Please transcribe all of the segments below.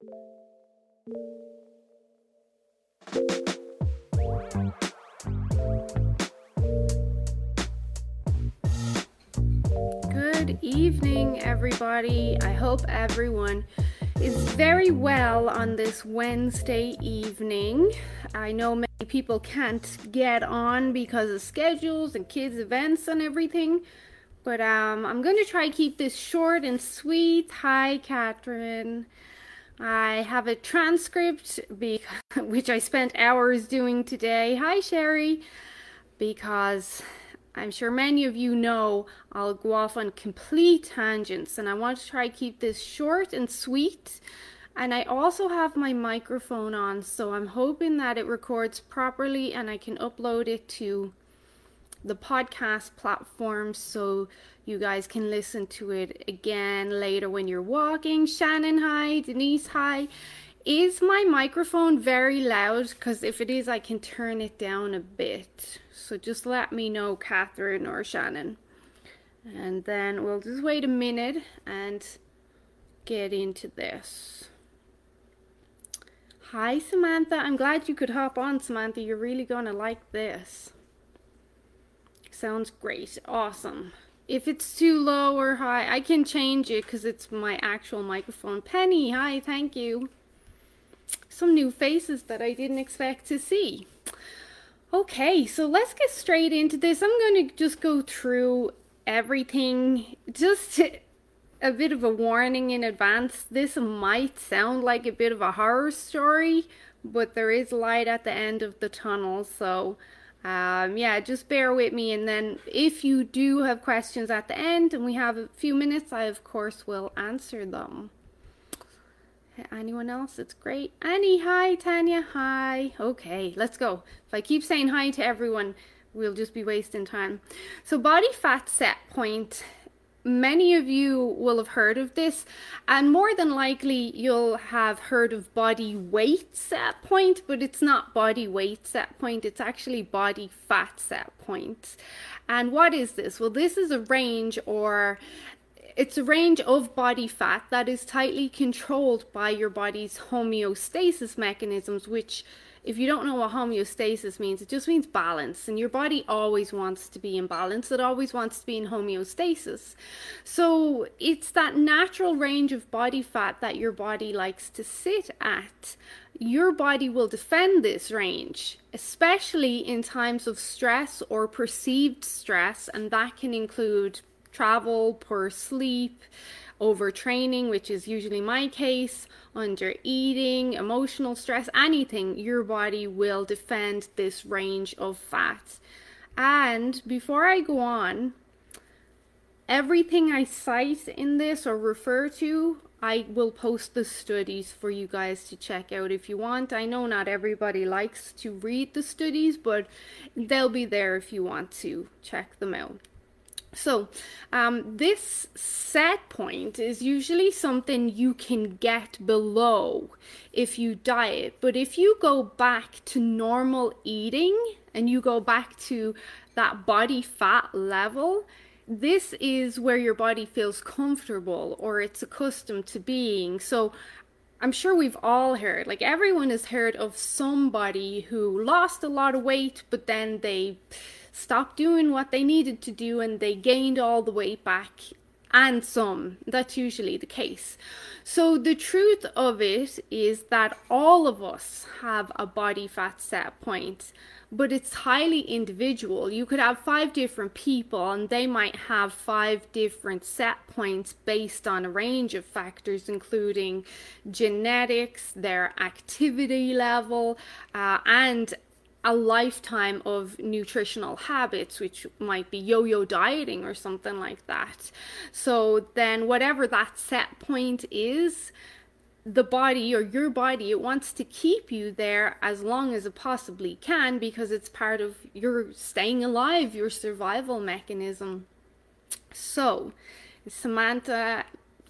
Good evening, everybody. I hope everyone is very well on this Wednesday evening. I know many people can't get on because of schedules and kids' events and everything, but um, I'm going to try to keep this short and sweet. Hi, Catherine. I have a transcript, be- which I spent hours doing today. Hi, Sherry. Because I'm sure many of you know I'll go off on complete tangents and I want to try to keep this short and sweet. And I also have my microphone on, so I'm hoping that it records properly and I can upload it to the podcast platform so you guys can listen to it again later when you're walking. Shannon, hi. Denise, hi. Is my microphone very loud? Because if it is, I can turn it down a bit. So just let me know, Catherine or Shannon. And then we'll just wait a minute and get into this. Hi, Samantha. I'm glad you could hop on, Samantha. You're really going to like this. Sounds great. Awesome. If it's too low or high, I can change it because it's my actual microphone. Penny, hi, thank you. Some new faces that I didn't expect to see. Okay, so let's get straight into this. I'm going to just go through everything. Just a bit of a warning in advance. This might sound like a bit of a horror story, but there is light at the end of the tunnel. So, um, yeah, just bear with me. And then if you do have questions at the end and we have a few minutes, I of course will answer them. Anyone else? It's great. Annie, hi. Tanya, hi. Okay, let's go. If I keep saying hi to everyone, we'll just be wasting time. So, body fat set point. Many of you will have heard of this, and more than likely, you'll have heard of body weight set point, but it's not body weight set point, it's actually body fat set point. And what is this? Well, this is a range or it's a range of body fat that is tightly controlled by your body's homeostasis mechanisms, which, if you don't know what homeostasis means, it just means balance. And your body always wants to be in balance, it always wants to be in homeostasis. So it's that natural range of body fat that your body likes to sit at. Your body will defend this range, especially in times of stress or perceived stress, and that can include travel, poor sleep, overtraining, which is usually my case, under eating, emotional stress, anything, your body will defend this range of fats. And before I go on, everything I cite in this or refer to, I will post the studies for you guys to check out if you want. I know not everybody likes to read the studies, but they'll be there if you want to check them out. So, um, this set point is usually something you can get below if you diet. But if you go back to normal eating and you go back to that body fat level, this is where your body feels comfortable or it's accustomed to being. So, I'm sure we've all heard, like everyone has heard of somebody who lost a lot of weight, but then they stopped doing what they needed to do and they gained all the weight back and some. That's usually the case. So, the truth of it is that all of us have a body fat set point, but it's highly individual. You could have five different people, and they might have five different set points based on a range of factors, including genetics, their activity level, uh, and a lifetime of nutritional habits, which might be yo yo dieting or something like that. So, then whatever that set point is, the body or your body, it wants to keep you there as long as it possibly can because it's part of your staying alive, your survival mechanism. So, Samantha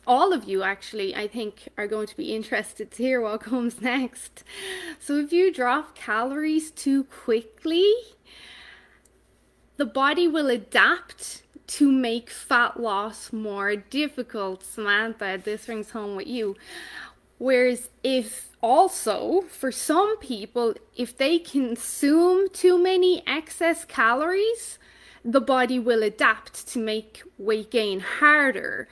all of you actually, I think, are going to be interested to hear what comes next. So, if you drop calories too quickly, the body will adapt to make fat loss more difficult. Samantha, this rings home with you. Whereas if also for some people, if they consume too many excess calories, the body will adapt to make weight gain harder.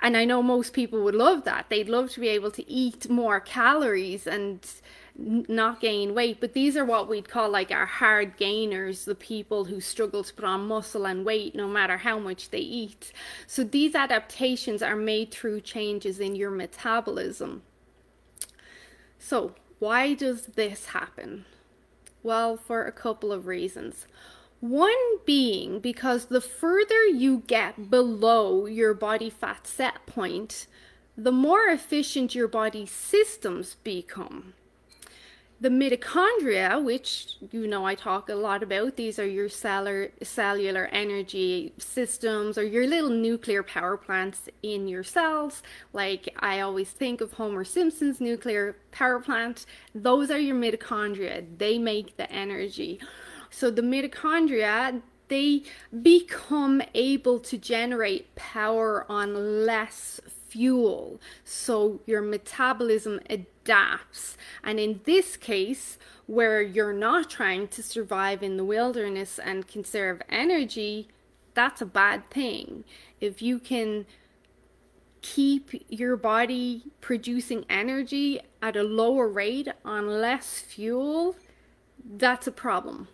And I know most people would love that. They'd love to be able to eat more calories and not gain weight. But these are what we'd call like our hard gainers, the people who struggle to put on muscle and weight no matter how much they eat. So these adaptations are made through changes in your metabolism. So, why does this happen? Well, for a couple of reasons. One being because the further you get below your body fat set point, the more efficient your body systems become the mitochondria, which you know I talk a lot about, these are your cellular, cellular energy systems or your little nuclear power plants in your cells. Like I always think of Homer Simpson's nuclear power plant. Those are your mitochondria, they make the energy. So the mitochondria, they become able to generate power on less fuel. So your metabolism adapts. And in this case, where you're not trying to survive in the wilderness and conserve energy, that's a bad thing. If you can keep your body producing energy at a lower rate on less fuel, that's a problem.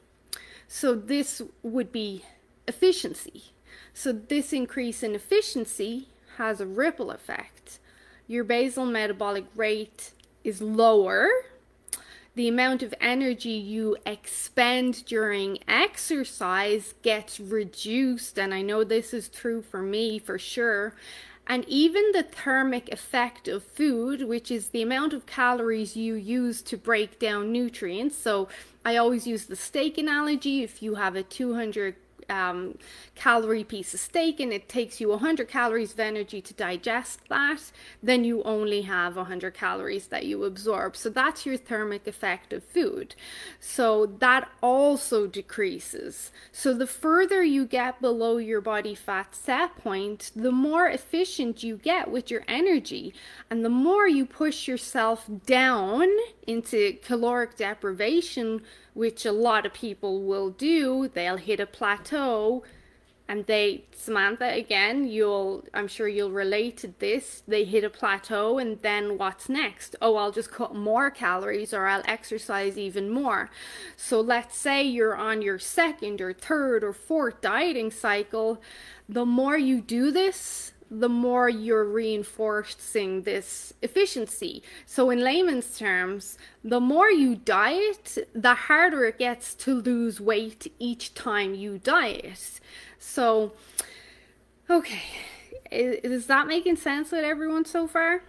So, this would be efficiency. So, this increase in efficiency has a ripple effect. Your basal metabolic rate is lower. The amount of energy you expend during exercise gets reduced, and I know this is true for me for sure. And even the thermic effect of food, which is the amount of calories you use to break down nutrients. So I always use the steak analogy. If you have a 200 um, calorie piece of steak and it takes you 100 calories of energy to digest that, then you only have 100 calories that you absorb. So that's your thermic effect of food. So that also decreases. So the further you get below your body fat set point, the more efficient you get with your energy. And the more you push yourself down into caloric deprivation which a lot of people will do. They'll hit a plateau and they Samantha again you'll I'm sure you'll relate to this. They hit a plateau and then what's next? Oh I'll just cut more calories or I'll exercise even more. So let's say you're on your second or third or fourth dieting cycle. The more you do this the more you're reinforcing this efficiency. So, in layman's terms, the more you diet, the harder it gets to lose weight each time you diet. So, okay, is, that making sense with everyone so far?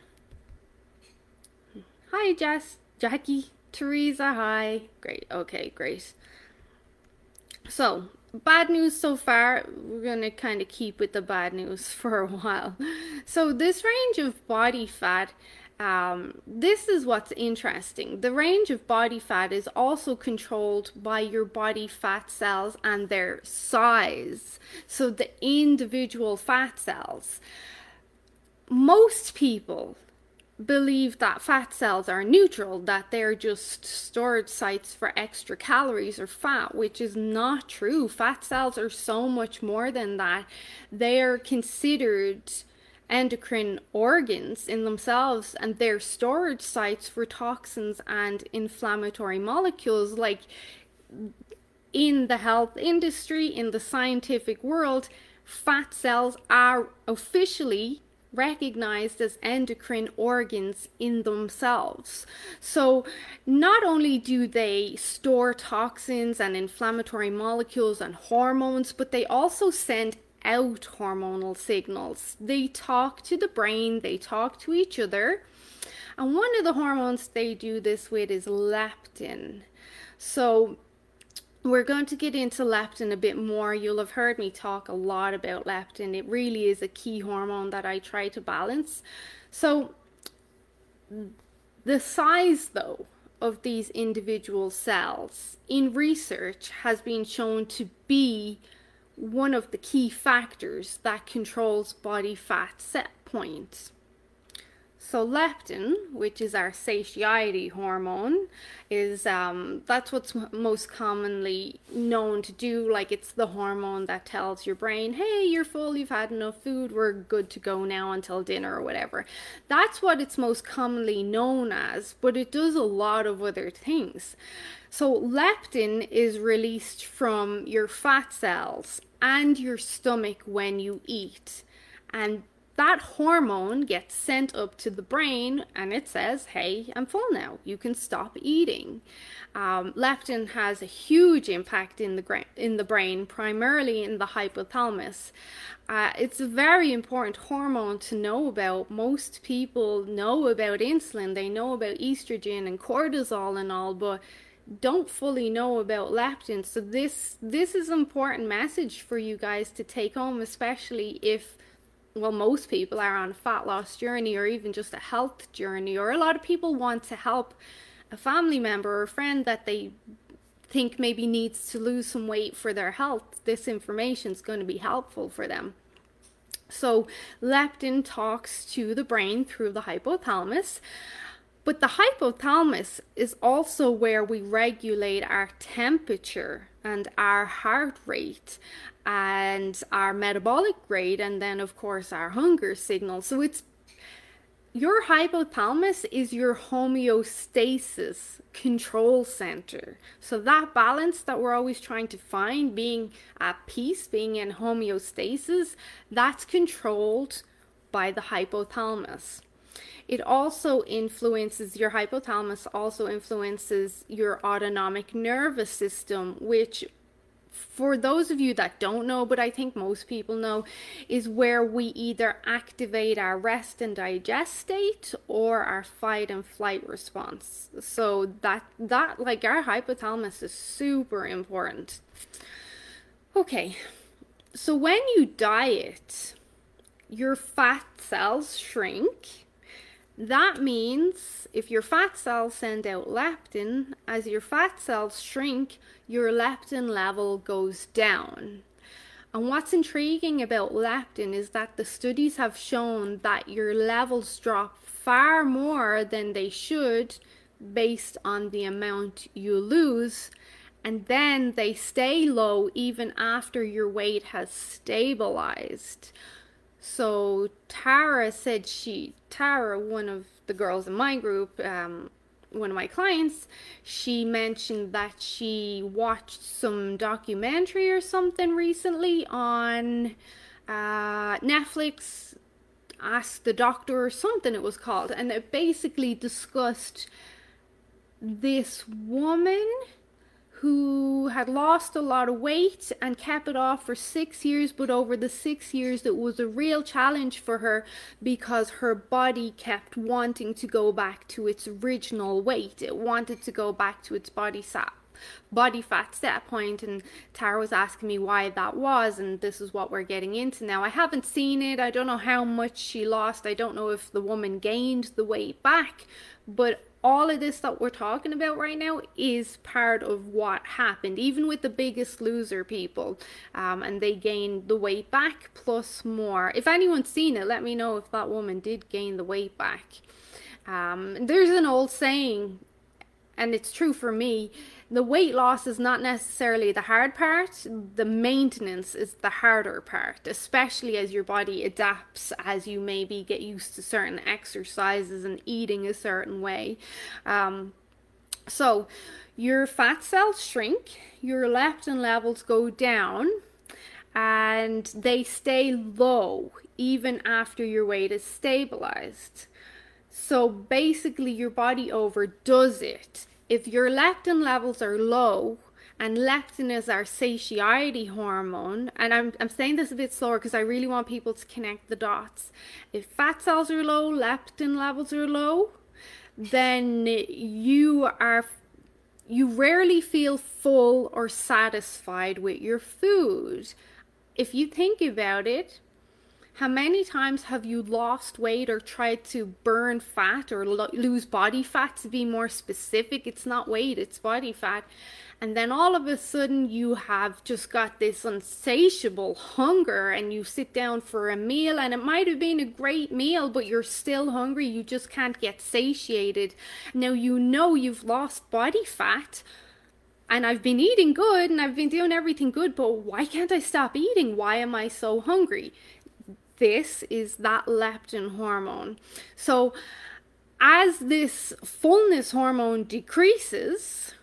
Hi, Jess, Jackie, Teresa, hi. Great, okay, great. So, bad news so far. We're going to kind of keep with the bad news for a while. So, this range of body fat, um, this is what's interesting. The range of body fat is also controlled by your body fat cells and their size. So, the individual fat cells. Most people believe that fat cells are neutral, that they're just storage sites for extra calories or fat, which is not true. Fat cells are so much more than that. They are considered endocrine organs in themselves and they're storage sites for toxins and inflammatory molecules like in the health industry in the scientific world fat cells are officially recognized as endocrine organs in themselves. So, not only do they store toxins and inflammatory molecules and hormones, but they also send out hormonal signals. They talk to the brain, they talk to each other. And one of the hormones they do this with is leptin. So, we're going to get into leptin a bit more. You'll have heard me talk a lot about leptin. It really is a key hormone that I try to balance. So, the size, though, of these individual cells in research has been shown to be one of the key factors that controls body fat set point. So leptin, which is our satiety hormone, is um, that's what's most commonly known to do. Like it's the hormone that tells your brain, "Hey, you're full. You've had enough food. We're good to go now until dinner or whatever." That's what it's most commonly known as, but it does a lot of other things. So leptin is released from your fat cells and your stomach when you eat, and that hormone gets sent up to the brain and it says, Hey, I'm full now. You can stop eating. Um, leptin has a huge impact in the, gra- in the brain, primarily in the hypothalamus. Uh, it's a very important hormone to know about. Most people know about insulin, they know about estrogen and cortisol and all, but don't fully know about leptin. So this this is an important message for you guys to take home, especially if well, most people are on a fat loss journey or even just a health journey, or a lot of people want to help a family member or a friend that they think maybe needs to lose some weight for their health. This information is going to be helpful for them. So, leptin talks to the brain through the hypothalamus. But the hypothalamus is also where we regulate our temperature and our heart rate and our metabolic rate, and then, of course, our hunger signal. So it's your hypothalamus is your homeostasis control center. So that balance that we're always trying to find, being at peace, being in homeostasis, that's controlled by the hypothalamus. It also influences your hypothalamus, also influences your autonomic nervous system, which for those of you that don't know, but I think most people know, is where we either activate our rest and digest state or our fight and flight response. So that that like our hypothalamus is super important. Okay. So when you diet, your fat cells shrink that means if your fat cells send out leptin, as your fat cells shrink, your leptin level goes down. And what's intriguing about leptin is that the studies have shown that your levels drop far more than they should based on the amount you lose. And then they stay low even after your weight has stabilized. So Tara said she, Tara, one of the girls in my group, um, one of my clients, she mentioned that she watched some documentary or something recently on uh, Netflix. Ask the Doctor or something it was called, and it basically discussed this woman who had lost a lot of weight and kept it off for six years, but over the six years, it was a real challenge for her because her body kept wanting to go back to its original weight. It wanted to go back to its body fat body fat set point and Tara was asking me why that was and this is what we're getting into now. I haven't seen it. I don't know how much she lost. I don't know if the woman gained the weight back, but all of this that we're talking about right now is part of what happened, even with the biggest loser people. Um, and they gained the weight back plus more. If anyone's seen it, let me know if that woman did gain the weight back. Um, there's an old saying, and it's true for me the weight loss is not necessarily the hard part, the maintenance is the harder part, especially as your body adapts as you maybe get used to certain exercises and eating a certain way. Um, so, your fat cells shrink, your leptin levels go down, and they stay low even after your weight is stabilized. So basically, your body overdoes it if your leptin levels are low, and leptin is our satiety hormone, and I'm, I'm saying this a bit slower because I really want people to connect the dots. If fat cells are low, leptin levels are low, then you are you rarely feel full or satisfied with your food. If you think about it, How many times have you lost weight or tried to burn fat or lo- lose body fat to be more specific? It's not weight, it's body fat. And then all of a sudden, you have just got this insatiable hunger, and you sit down for a meal, and it might have been a great meal, but you're still hungry. You just can't get satiated. Now, you know you've lost body fat, and I've been eating good and I've been doing everything good, but why can't I stop eating? Why am I so hungry? This is that leptin hormone. So, as this fullness hormone decreases,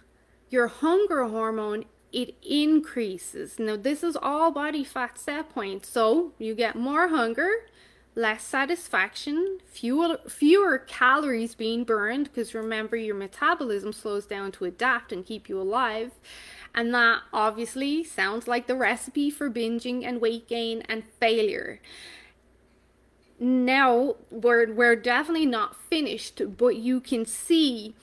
your hunger hormone it increases. Now, this is all body fat set point. So, you get more hunger, less satisfaction, fewer fewer calories being burned because remember your metabolism slows down to adapt and keep you alive. And that obviously sounds like the recipe for binging and weight gain and failure now we're we're definitely not finished, but you can see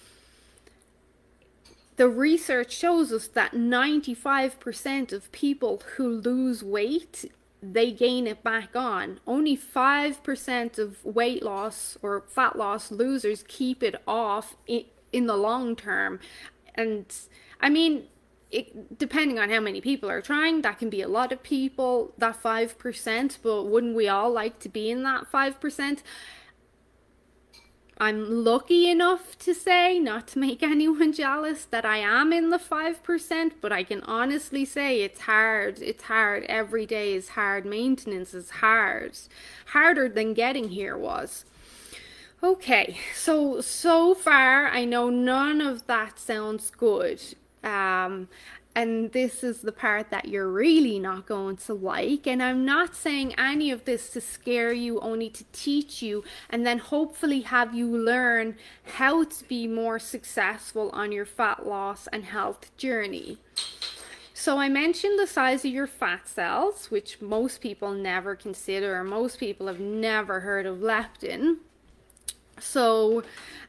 the research shows us that 95% of people who lose weight they gain it back on. Only 5% of weight loss or fat loss losers keep it off in, in the long term. And I mean, it, depending on how many people are trying, that can be a lot of people, that 5%, but wouldn't we all like to be in that 5%? I'm lucky enough to say, not to make anyone jealous, that I am in the 5%, but I can honestly say it's hard. It's hard. Every day is hard. Maintenance is hard. Harder than getting here was. Okay, so so far I know none of that sounds good. Um, and this is the part that you're really not going to like. And I'm not saying any of this to scare you, only to teach you and then hopefully have you learn how to be more successful on your fat loss and health journey. So, I mentioned the size of your fat cells, which most people never consider, or most people have never heard of leptin. So,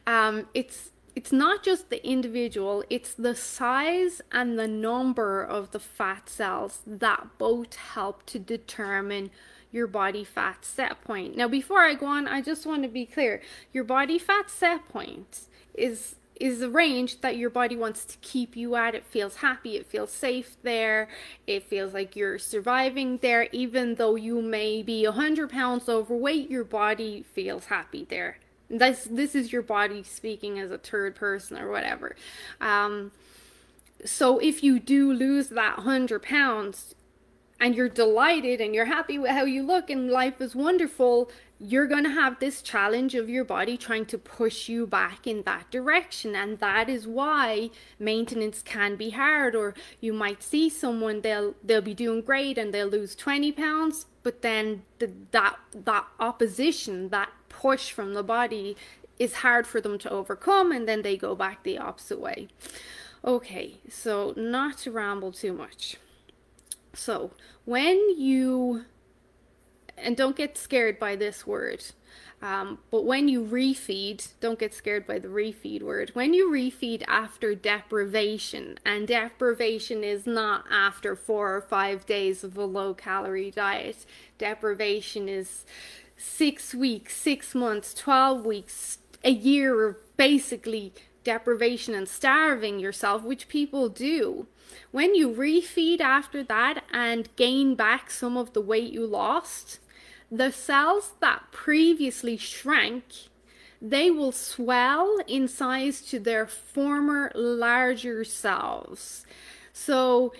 um, it's it's not just the individual, it's the size and the number of the fat cells that both help to determine your body fat set point. Now, before I go on, I just want to be clear your body fat set point is is a range that your body wants to keep you at. It feels happy, it feels safe there, it feels like you're surviving there. Even though you may be 100 pounds overweight, your body feels happy there this this is your body speaking as a third person or whatever. Um, so if you do lose that 100 pounds and you're delighted and you're happy with how you look and life is wonderful you're going to have this challenge of your body trying to push you back in that direction. And that is why maintenance can be hard. Or you might see someone they'll they'll be doing great and they'll lose 20 pounds but then the, that that opposition that push from the body is hard for them to overcome and then they go back the opposite way. Okay, so not to ramble too much. So, when you, and don't get scared by this word, um, but when you refeed, don't get scared by the refeed word. When you refeed after deprivation, and deprivation is not after four or five days of a low calorie diet, deprivation is six weeks, six months, 12 weeks, a year of basically deprivation and starving yourself, which people do. When you refeed after that and gain back some of the weight you lost, the cells that previously shrank they will swell in size to their former larger selves. So,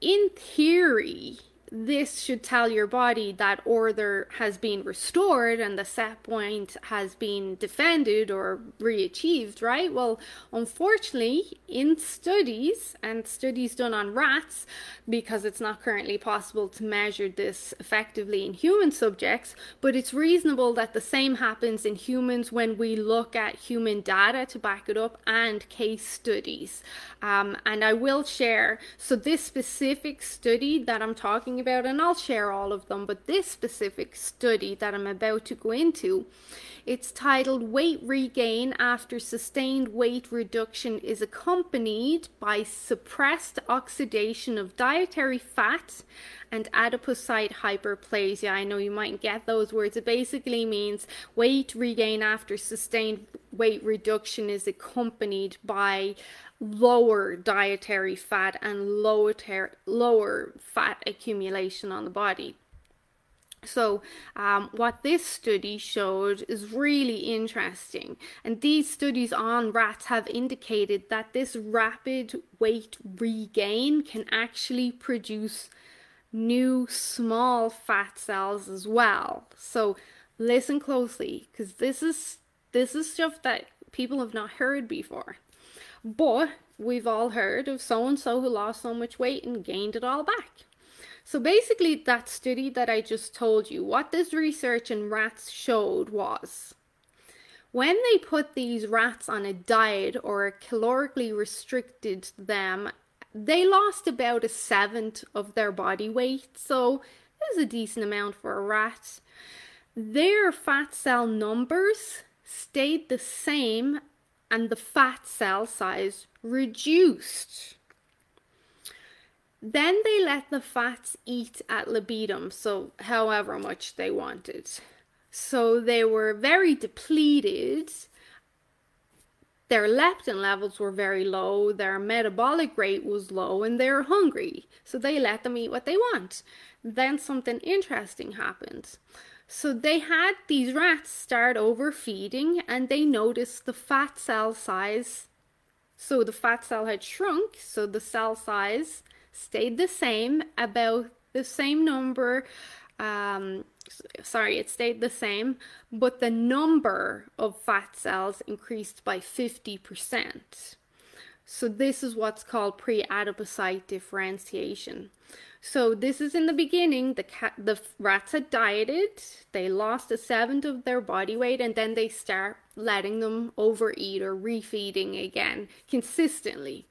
in theory, this should tell your body that order has been restored and the set point has been defended or re-achieved, right? Well, unfortunately, in studies and studies done on rats, because it's not currently possible to measure this effectively in human subjects, but it's reasonable that the same happens in humans when we look at human data to back it up and case studies. Um, and I will share, so this specific study that I'm talking about, and I'll share all of them, but this specific study that I'm about to go into It's titled Weight Regain After Sustained Weight Reduction is Accompanied by Suppressed Oxidation of Dietary Fat and Adipocyte Hyperplasia. I know you might get those words. It basically means weight regain after sustained weight reduction is accompanied by lower dietary fat and lower, lower fat accumulation on the body. So, um, what this study showed is really interesting. And these studies on rats have indicated that this rapid weight regain can actually produce new small fat cells as well. So, listen closely because this is this is stuff that people have not heard before. But we've all heard of so and so who lost so much weight and gained it all back. So basically, that study that I just told you, what this research in rats showed was when they put these rats on a diet or calorically restricted them, they lost about a seventh of their body weight. So it was a decent amount for a rat. Their fat cell numbers stayed the same and the fat cell size reduced. Then they let the fats eat ad libitum, so however much they wanted. So they were very depleted. Their leptin levels were very low, their metabolic rate was low, and they're hungry. So they let them eat what they want. Then something interesting happened. So they had these rats start overfeeding and they noticed the fat cell size. So the fat cell had shrunk, so the cell size stayed the same, about the same number. Um, sorry, it stayed the same, but the number of fat cells increased by 50%. So this is what's called pre-adipocyte differentiation. So this is in the beginning. The cat, the rats had dieted. They lost a seventh of their body weight, and then they start letting them overeat or refeeding again consistently.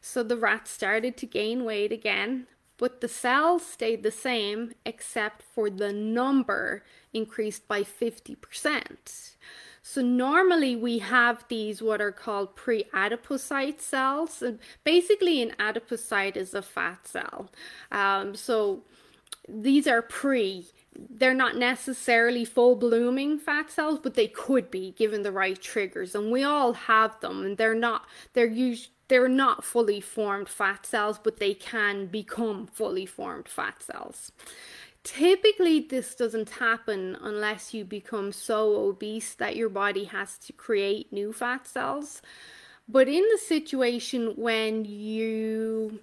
So the rats started to gain weight again, but the cells stayed the same except for the number increased by 50%. So normally we have these what are called pre-adipocyte cells. And basically, an adipocyte is a fat cell. Um, so these are pre. They're not necessarily full blooming fat cells, but they could be given the right triggers, and we all have them. And they're not. They're usually they're not fully formed fat cells, but they can become fully formed fat cells. Typically, this doesn't happen unless you become so obese that your body has to create new fat cells. But in the situation when you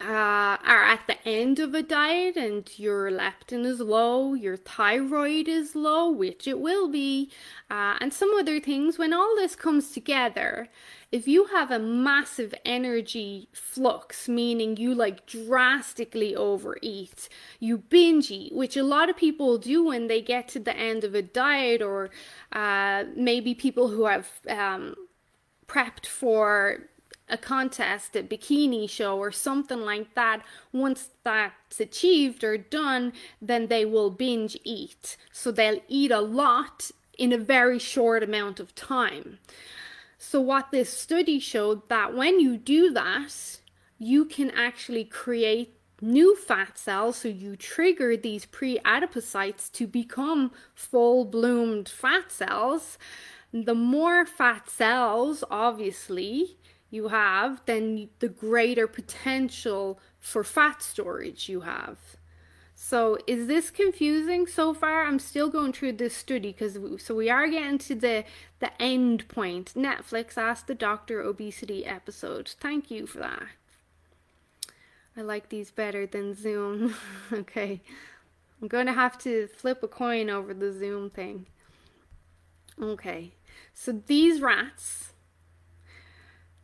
uh, are at the end of a diet and your leptin is low, your thyroid is low, which it will be, uh, and some other things, when all this comes together, if you have a massive energy flux, meaning you like drastically overeat, you binge eat, which a lot of people do when they get to the end of a diet, or uh, maybe people who have um, prepped for a contest, a bikini show, or something like that, once that's achieved or done, then they will binge eat. So they'll eat a lot in a very short amount of time. So, what this study showed that when you do that, you can actually create new fat cells. So, you trigger these pre adipocytes to become full bloomed fat cells. The more fat cells, obviously, you have, then the greater potential for fat storage you have. So is this confusing so far? I'm still going through this study because so we are getting to the the end point. Netflix asked the doctor obesity episode. Thank you for that. I like these better than Zoom. okay. I'm going to have to flip a coin over the Zoom thing. Okay. So these rats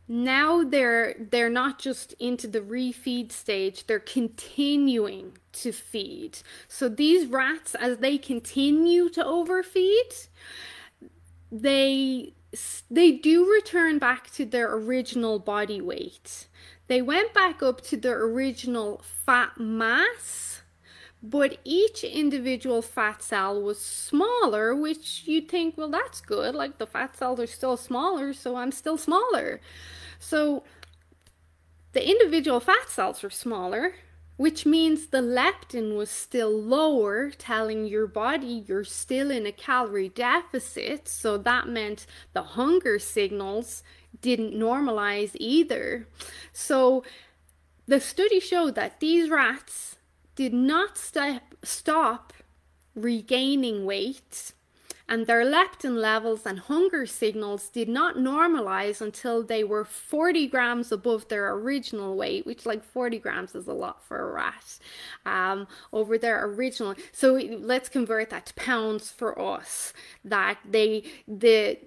now they're they're not just into the refeed stage they're continuing to feed so these rats as they continue to overfeed they they do return back to their original body weight they went back up to their original fat mass but each individual fat cell was smaller, which you'd think, well, that's good. Like the fat cells are still smaller, so I'm still smaller. So the individual fat cells were smaller, which means the leptin was still lower, telling your body you're still in a calorie deficit. So that meant the hunger signals didn't normalize either. So the study showed that these rats did not step, stop regaining weight and their leptin levels and hunger signals did not normalize until they were 40 grams above their original weight, which like 40 grams is a lot for a rat, um, over their original. So let's convert that to pounds for us. That they the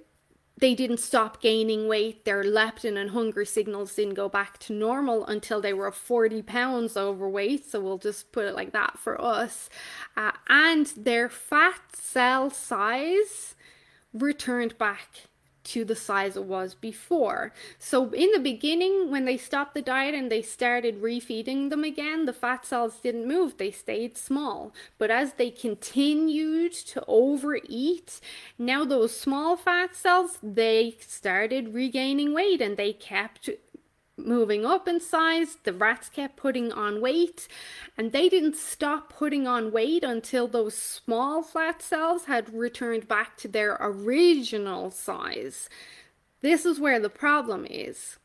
they didn't stop gaining weight. Their leptin and hunger signals didn't go back to normal until they were 40 pounds overweight. So we'll just put it like that for us. Uh, and their fat cell size returned back to the size it was before. So in the beginning, when they stopped the diet and they started refeeding them again, the fat cells didn't move, they stayed small. But as they continued to overeat, now those small fat cells, they started regaining weight and they kept moving up in size. The rats kept putting on weight, and they didn't stop putting on weight until those small flat cells had returned back to their original size. This is where the problem is.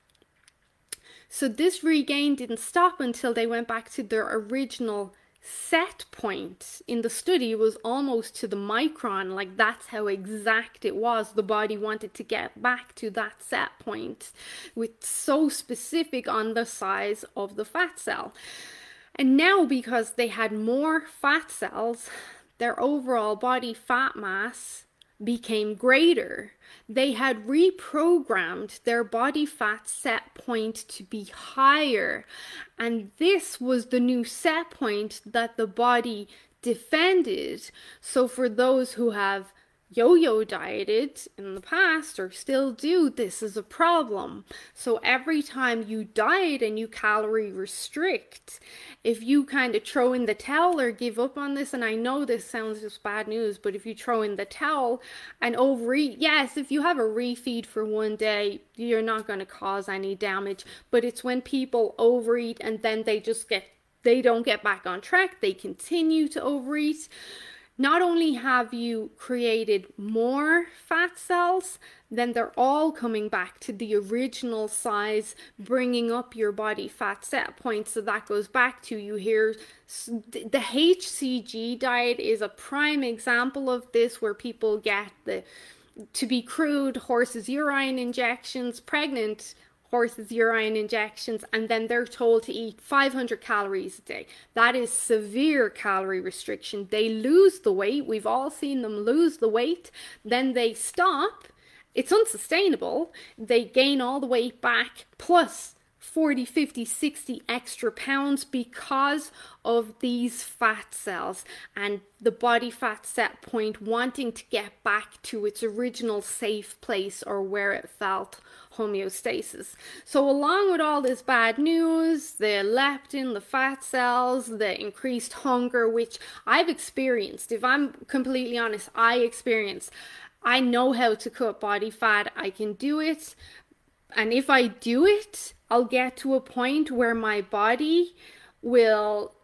So, this regain didn't stop until they went back to their original set point in the study was almost to the micron like that's how exact it was. The body wanted to get back to that set point with so specific on the size of the fat cell. And now because they had more fat cells their overall body fat mass became greater. They had reprogrammed their body fat set point to be higher. And this was the new set point that the body defended. So, for those who have yo-yo dieted in the past or still do, this is a problem. So every time you diet and you calorie restrict, if you kind of throw in the towel or give up on this, and I know this sounds just bad news, but if you throw in the towel and overeat, yes, if you have a refeed for one day, you're not going to cause any damage. But it's when people overeat and then they just get they don't get back on track, they continue to overeat not only have you created more fat cells, then they're all coming back to the original size, bringing up your body fat set point. So that goes back to you here. The HCG diet is a prime example of this, where people get the to be crude horses urine injections pregnant horses urine injections and then they're told to eat 500 calories a day. That is severe calorie restriction. They lose the weight. We've all seen them lose the weight. Then they stop. It's unsustainable. They gain all the weight back plus 40, 50, 60 extra pounds because of these fat cells and the body fat set point wanting to get back to its original safe place or where it felt homeostasis. So, along with all this bad news, the leptin, the fat cells, the increased hunger, which I've experienced, if I'm completely honest, I experienced. I know how to cut body fat, I can do it. And if I do it, I'll get to a point where my body will,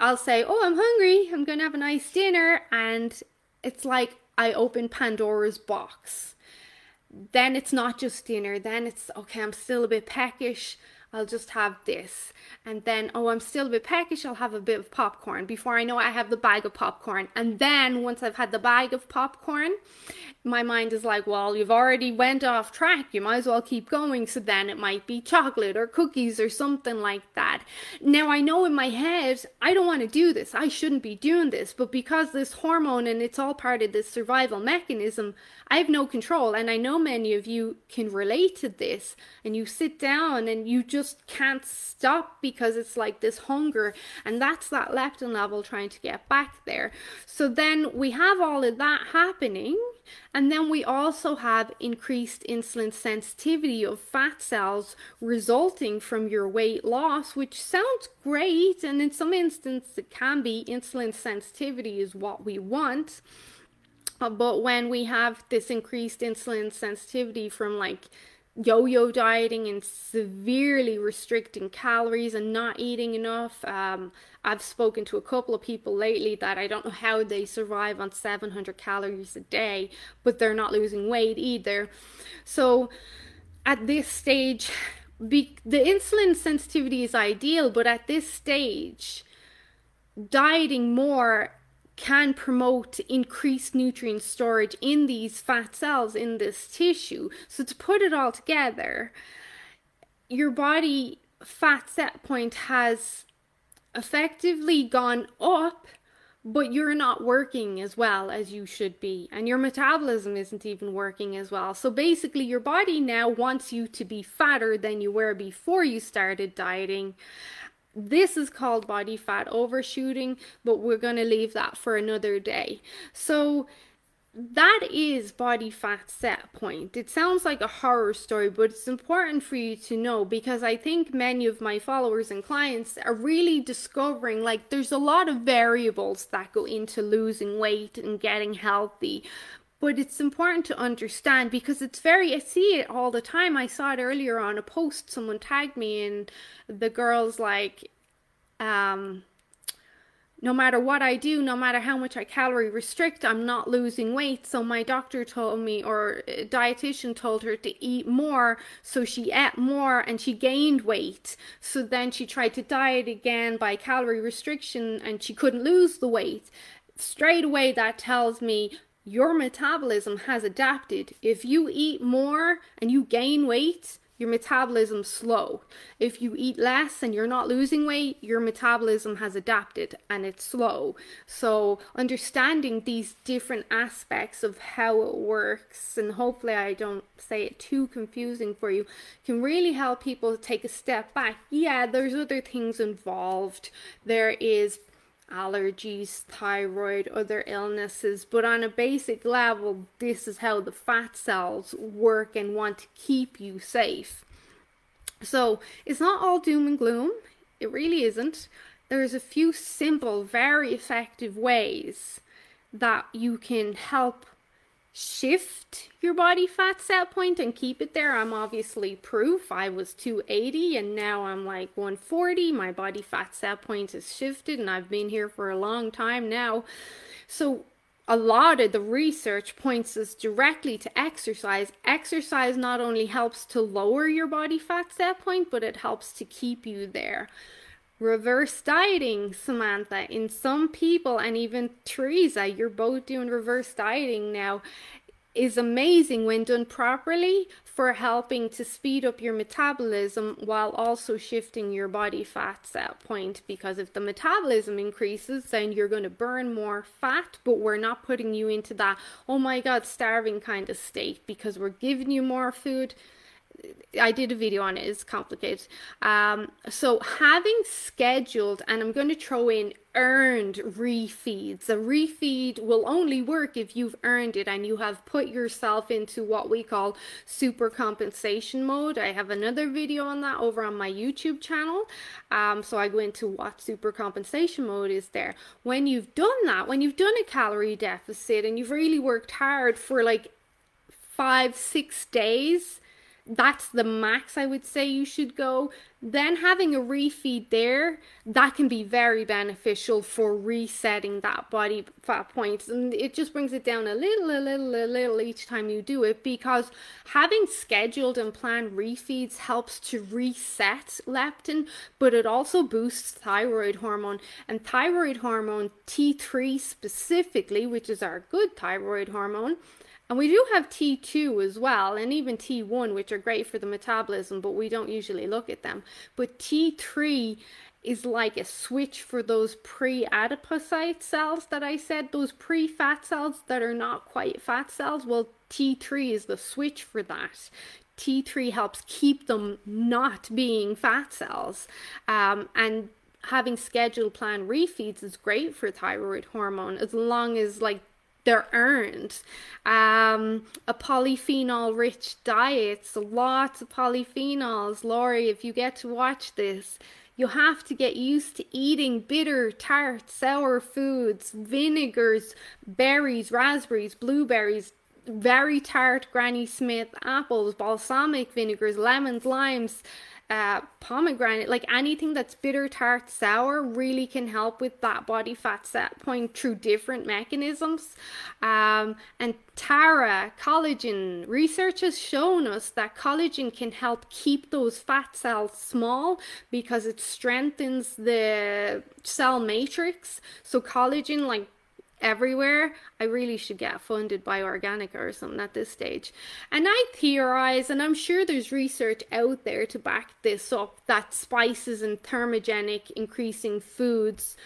I'll say, Oh, I'm hungry. I'm going to have a nice dinner. And it's like I open Pandora's box. Then it's not just dinner. Then it's, okay, I'm still a bit peckish. I'll just have this. And then, oh, I'm still a bit peckish, I'll have a bit of popcorn. Before I know I have the bag of popcorn. And then once I've had the bag of popcorn, my mind is like, well, you've already went off track. You might as well keep going. So then it might be chocolate or cookies or something like that. Now I know in my head, I don't want to do this. I shouldn't be doing this. But because this hormone and it's all part of this survival mechanism, I have no control. And I know many of you can relate to this. And you sit down and you just can't stop because it's like this hunger and that's that leptin level trying to get back there. So then we have all of that happening and then we also have increased insulin sensitivity of fat cells resulting from your weight loss, which sounds great. And in some instances, it can be insulin sensitivity is what we want. Uh, but when we have this increased insulin sensitivity from like yo-yo dieting and severely restricting calories and not eating enough. Um, I've spoken to a couple of people lately that I don't know how they survive on 700 calories a day, but they're not losing weight either. So at this stage, be- the insulin sensitivity is ideal, but at this stage, dieting more can promote increased nutrient storage in these fat cells in this tissue. So, to put it all together, your body fat set point has effectively gone up, but you're not working as well as you should be, and your metabolism isn't even working as well. So, basically, your body now wants you to be fatter than you were before you started dieting this is called body fat overshooting, but we're going to leave that for another day. So, that is body fat set point. It sounds like a horror story, but it's important for you to know because I think many of my followers and clients are really discovering like there's a lot of variables that go into losing weight and getting healthy. But it's important to understand because it's very, I see it all the time. I saw it earlier on a post, someone tagged me, and the girl's like, um, no matter what I do, no matter how much I calorie restrict, I'm not losing weight. So my doctor told me, or dietitian told her to eat more. So she ate more and she gained weight. So then she tried to diet again by calorie restriction and she couldn't lose the weight. Straight away, that tells me your metabolism has adapted. If you eat more and you gain weight, your metabolism slow. If you eat less and you're not losing weight, your metabolism has adapted and it's slow. So understanding these different aspects of how it works and hopefully I don't say it too confusing for you can really help people take a step back. Yeah, there's other things involved. There is allergies, thyroid, other illnesses, but on a basic level, this is how the fat cells work and want to keep you safe. So it's not all doom and gloom, it really isn't. There's a few simple, very effective ways that you can help shift your body fat set point and keep it there. I'm obviously proof. I was 280 and now I'm like 140. My body fat set point has shifted and I've been here for a long time now. So a lot of the research points us directly to exercise. Exercise not only helps to lower your body fat set point, but it helps to keep you there reverse dieting, Samantha. In some people, and even Teresa, you're both doing reverse dieting now, is amazing when done properly for helping to speed up your metabolism while also shifting your body fat set point. Because if the metabolism increases, then you're going to burn more fat, but we're not putting you into that, oh my god, starving kind of state because we're giving you more food I did a video on it. It's complicated. Um, so having scheduled, and I'm going to throw in earned refeeds. A refeed will only work if you've earned it and you have put yourself into what we call super compensation mode. I have another video on that over on my YouTube channel. Um, so I go into what super compensation mode is there. When you've done that, when you've done a calorie deficit and you've really worked hard for like five, six days that's the max I would say you should go. Then having a refeed there, that can be very beneficial for resetting that body fat point. And it just brings it down a little, a little, a little each time you do it because having scheduled and planned refeeds helps to reset leptin, but it also boosts thyroid hormone. And thyroid hormone, T3 specifically, which is our good thyroid hormone, and we do have T2 as well, and even T1, which are great for the metabolism, but we don't usually look at them. But T3 is like a switch for those pre adipocyte cells that I said, those pre fat cells that are not quite fat cells. Well, T3 is the switch for that. T3 helps keep them not being fat cells. Um, and having scheduled plan refeeds is great for thyroid hormone as long as like they're earned. Um, a polyphenol rich diet, so lots of polyphenols. Laurie, if you get to watch this, you have to get used to eating bitter, tart, sour foods, vinegars, berries, raspberries, blueberries, very tart Granny Smith apples, balsamic vinegars, lemons, limes, uh, pomegranate, like anything that's bitter, tart, sour, really can help with that body fat set point through different mechanisms. Um, and Tara, collagen, research has shown us that collagen can help keep those fat cells small because it strengthens the cell matrix. So, collagen, like everywhere, I really should get funded by Organika or something at this stage. And I theorize, and I'm sure there's research out there to back this up, that spices and thermogenic increasing foods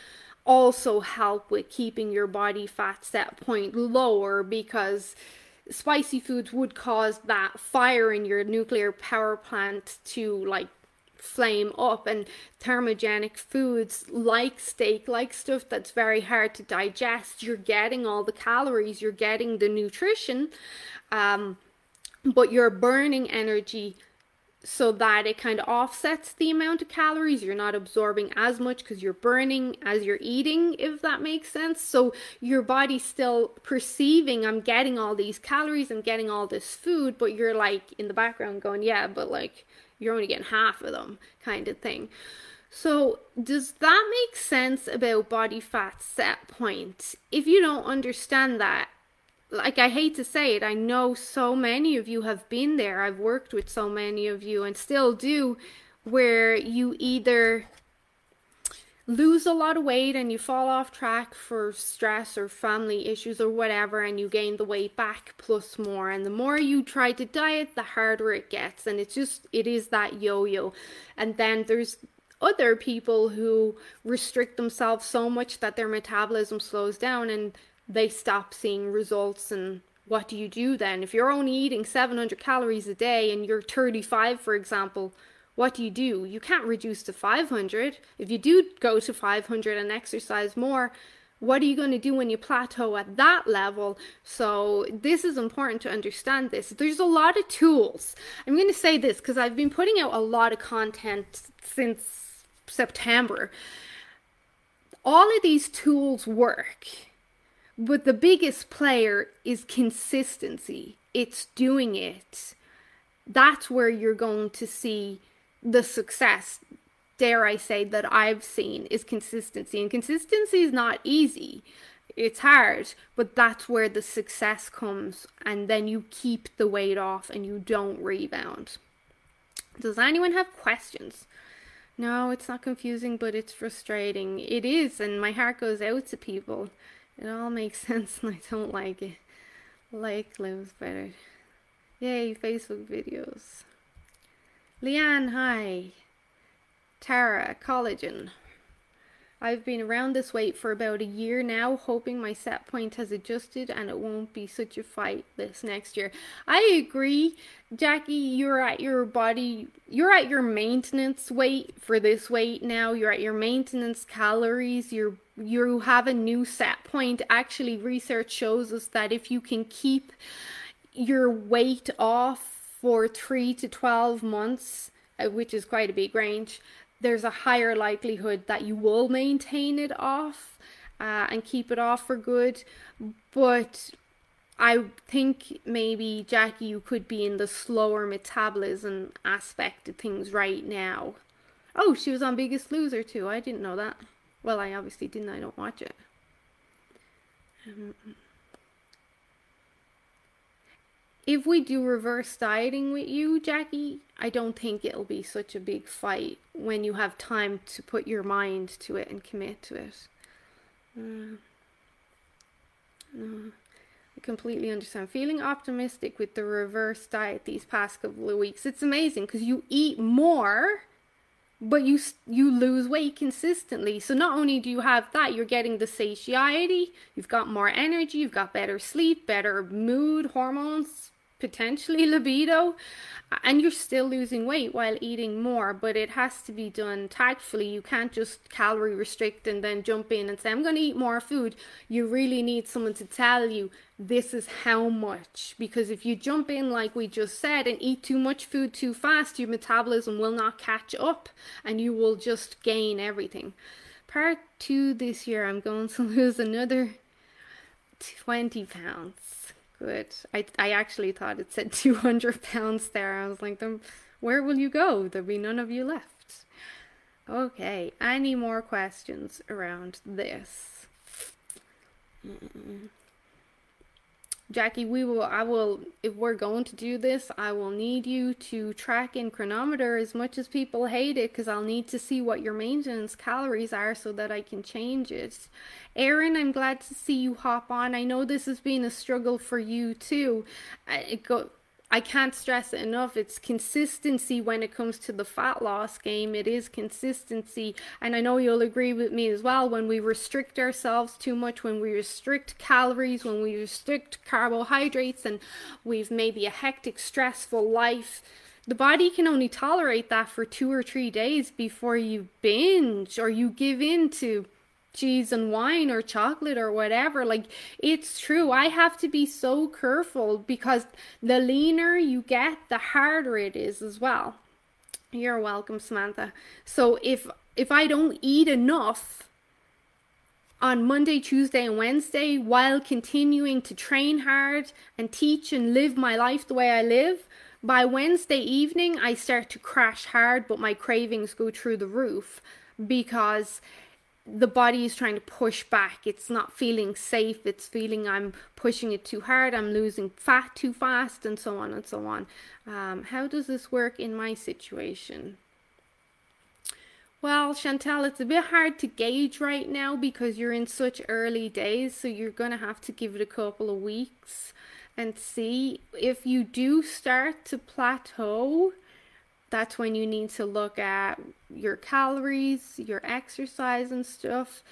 also help with keeping your body fat set point lower because spicy foods would cause that fire in your nuclear power plant to like flame up and thermogenic foods like steak like stuff that's very hard to digest you're getting all the calories you're getting the nutrition um, but you're burning energy so that it kind of offsets the amount of calories you're not absorbing as much because you're burning as you're eating if that makes sense. So your body's still perceiving i'm getting all these calories i'm getting all this food but you're like in the background going yeah but like you're only getting half of them kind of thing. So, does that make sense about body fat set point? If you don't understand that, like I hate to say it, I know so many of you have been there. I've worked with so many of you and still do, where you either lose a lot of weight and you fall off track for stress or family issues or whatever and you gain the weight back plus more. And the more you try to diet the harder it gets. And it's just it is that yo-yo. And then there's other people who restrict themselves so much that their metabolism slows down and they stop seeing results. And what do you do then? If you're only eating 700 calories a day and you're 35 for example what do you do? You can't reduce to 500. If you do go to 500 and exercise more, what are you going to do when you plateau at that level? So, this is important to understand this. There's a lot of tools. I'm going to say this because I've been putting out a lot of content since September. All of these tools work, but the biggest player is consistency. It's doing it. That's where you're going to see the success dare I say that I've seen is consistency. And consistency is not easy. It's hard but that's where the success comes. And then you keep the weight off and you don't rebound. Does anyone have questions? No it's not confusing but it's frustrating. It is and my heart goes out to people. It all makes sense and I don't like it. Like lives better. Yay Facebook videos Leanne, hi. Tara, collagen. I've been around this weight for about a year now, hoping my set point has adjusted and it won't be such a fight this next year. I agree, Jackie. You're at your body, you're at your maintenance weight for this weight now. You're at your maintenance calories. You're you have a new set point. Actually, research shows us that if you can keep your weight off for three to 12 months, uh, which is quite a big range, there's a higher likelihood that you will maintain it off uh, and keep it off for good. But I think maybe, Jackie, you could be in the slower metabolism aspect of things right now. Oh, she was on Biggest Loser too. I didn't know that. Well, I obviously didn't. I don't watch it. Um, if we do reverse dieting with you, Jackie, I don't think it'll be such a big fight when you have time to put your mind to it and commit to it. Uh, no, I completely understand. Feeling optimistic with the reverse diet these past couple of weeks. It's amazing because you eat more but you you lose weight consistently. So not only do you have that, you're getting the satiety, you've got more energy, you've got better sleep, better mood, hormones, potentially libido, and you're still losing weight while eating more, but it has to be done tactfully. You can't just calorie restrict and then jump in and say, I'm going to eat more food. You really need someone to tell you this is how much. Because if you jump in, like we just said, and eat too much food too fast, your metabolism will not catch up and you will just gain everything. Part two this year, I'm going to lose another 20 pounds Good. I, I actually thought it said 200 pounds there. I was like, where will you go? There'll be none of you left. Okay, any more questions around this? Mm-mm. Jackie, we will, I will, if we're going to do this, I will need you to track in Cronometer as much as people hate it because I'll need to see what your maintenance calories are so that I can change it. Aaron, I'm glad to see you hop on. I know this has been a struggle for you too. It go, I can't stress it enough. It's consistency when it comes to the fat loss game. It is consistency. And I know you'll agree with me as well. When we restrict ourselves too much, when we restrict calories, when we restrict carbohydrates, and we've maybe a hectic, stressful life, the body can only tolerate that for two or three days before you binge or you give in to cheese and wine or chocolate or whatever. Like, it's true. I have to be so careful because the leaner you get, the harder it is as well. You're welcome, Samantha. So if if I don't eat enough on Monday, Tuesday, and Wednesday while continuing to train hard and teach and live my life the way I live, by Wednesday evening I start to crash hard, but my cravings go through the roof because the body is trying to push back. It's not feeling safe. It's feeling I'm pushing it too hard. I'm losing fat too fast, and so on and so on. Um, how does this work in my situation? Well, Chantel, it's a bit hard to gauge right now because you're in such early days. So you're going to have to give it a couple of weeks and see if you do start to plateau that's when you need to look at your calories, your exercise and stuff.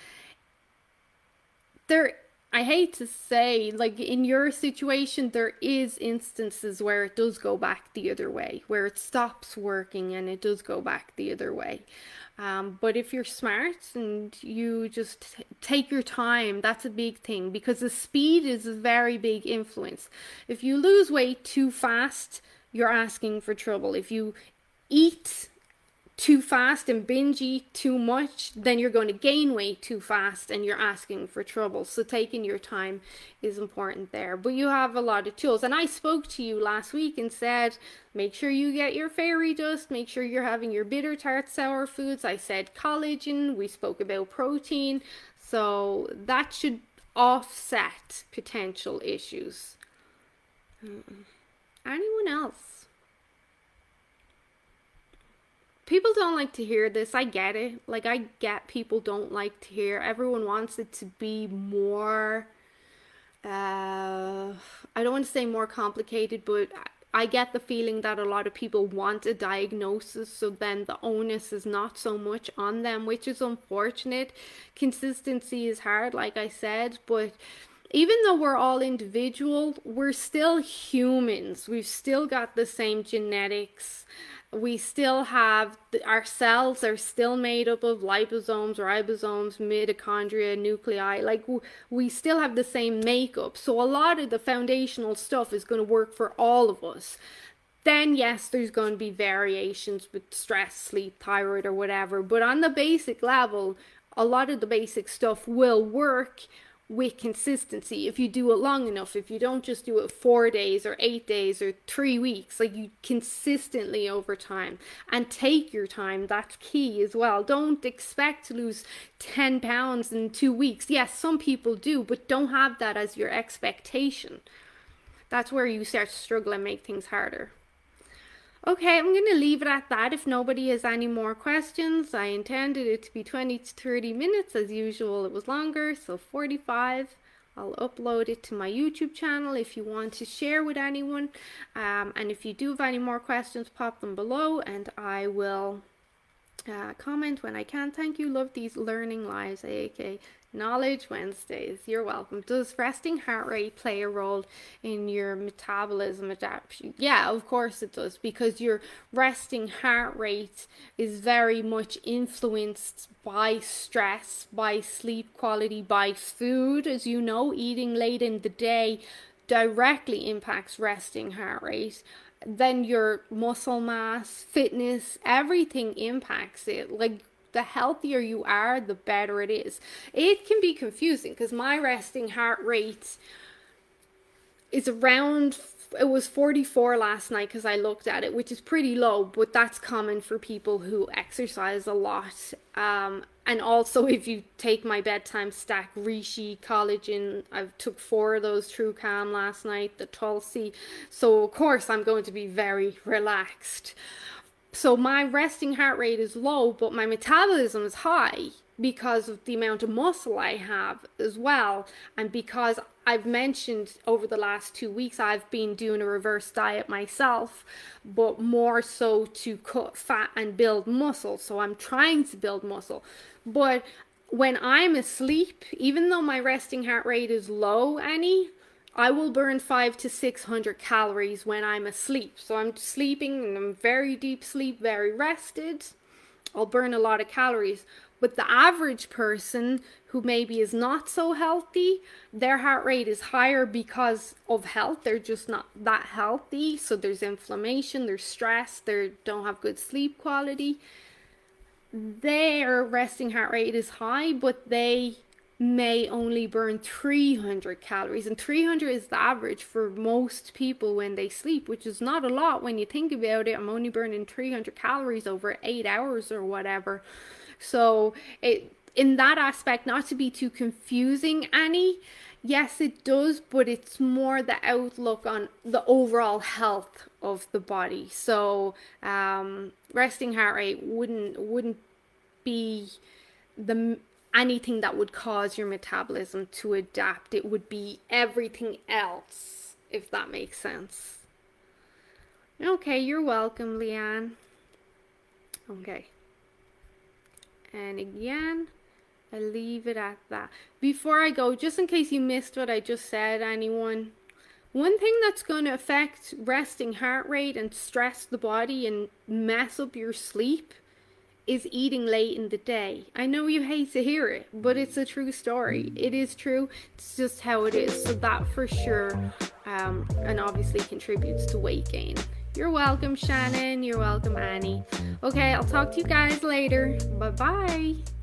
There I hate to say, like in your situation, there is instances where it does go back the other way, where it stops working and it does go back the other way. Um, but if you're smart and you just take your time, that's a big thing because the speed is a very big influence. If you lose weight too fast, you're asking for trouble. If you eat too fast and binge eat too much, then you're going to gain weight too fast and you're asking for trouble. So taking your time is important there. But you have a lot of tools. And I spoke to you last week and said, make sure you get your fairy dust, make sure you're having your bitter tart sour foods. I said collagen, we spoke about protein. So that should offset potential issues. Anyone else? People don't like to hear this. I get it. Like I get people don't like to hear. Everyone wants it to be more uh I don't want to say more complicated, but I get the feeling that a lot of people want a diagnosis, so then the onus is not so much on them, which is unfortunate. Consistency is hard, like I said, but even though we're all individual, we're still humans. We've still got the same genetics we still have our cells are still made up of liposomes, ribosomes, mitochondria, nuclei. Like we still have the same makeup. So a lot of the foundational stuff is going to work for all of us. Then yes, there's going to be variations with stress, sleep, thyroid, or whatever. But on the basic level, a lot of the basic stuff will work with consistency. If you do it long enough if you don't just do it four days or eight days or three weeks like you consistently over time. And take your time that's key as well. Don't expect to lose 10 pounds in two weeks. Yes some people do but don't have that as your expectation. That's where you start to struggle and make things harder Okay, I'm going to leave it at that if nobody has any more questions. I intended it to be 20 to 30 minutes. As usual, it was longer, so 45. I'll upload it to my YouTube channel if you want to share with anyone. Um, and if you do have any more questions, pop them below and I will Uh, comment when I can. Thank you. Love these learning lives, aka Knowledge Wednesdays. You're welcome. Does resting heart rate play a role in your metabolism adaptation? Yeah, of course it does, because your resting heart rate is very much influenced by stress, by sleep quality, by food. As you know, eating late in the day directly impacts resting heart rate then your muscle mass, fitness, everything impacts it. Like the healthier you are, the better it is. It can be confusing because my resting heart rate is around it was 44 last night because I looked at it, which is pretty low, but that's common for people who exercise a lot. Um, and also, if you take my bedtime stack, Reishi, collagen, I took four of those True Calm last night, the Tulsi. So, of course, I'm going to be very relaxed. So, my resting heart rate is low, but my metabolism is high because of the amount of muscle I have as well, and because I've mentioned over the last two weeks, I've been doing a reverse diet myself, but more so to cut fat and build muscle. So I'm trying to build muscle. But when I'm asleep, even though my resting heart rate is low, Annie, I will burn five to six hundred calories when I'm asleep. So I'm sleeping and I'm very deep sleep, very rested. I'll burn a lot of calories. But the average person who maybe is not so healthy, their heart rate is higher because of health. They're just not that healthy. So there's inflammation, there's stress, they don't have good sleep quality. Their resting heart rate is high, but they may only burn 300 calories and 300 is the average for most people when they sleep which is not a lot when you think about it i'm only burning 300 calories over 8 hours or whatever so it in that aspect, not to be too confusing, Annie, yes, it does, but it's more the outlook on the overall health of the body. So, um, resting heart rate wouldn't wouldn't be the anything that would cause your metabolism to adapt. It would be everything else, if that makes sense. Okay, you're welcome, Leanne. Okay. And again, I leave it at that. Before I go, just in case you missed what I just said, anyone, one thing that's going to affect resting heart rate and stress the body and mess up your sleep is eating late in the day. I know you hate to hear it, but it's a true story. It is true. It's just how it is. So that for sure, um, and obviously contributes to weight gain. You're welcome, Shannon. You're welcome, Annie. Okay, I'll talk to you guys later. Bye bye.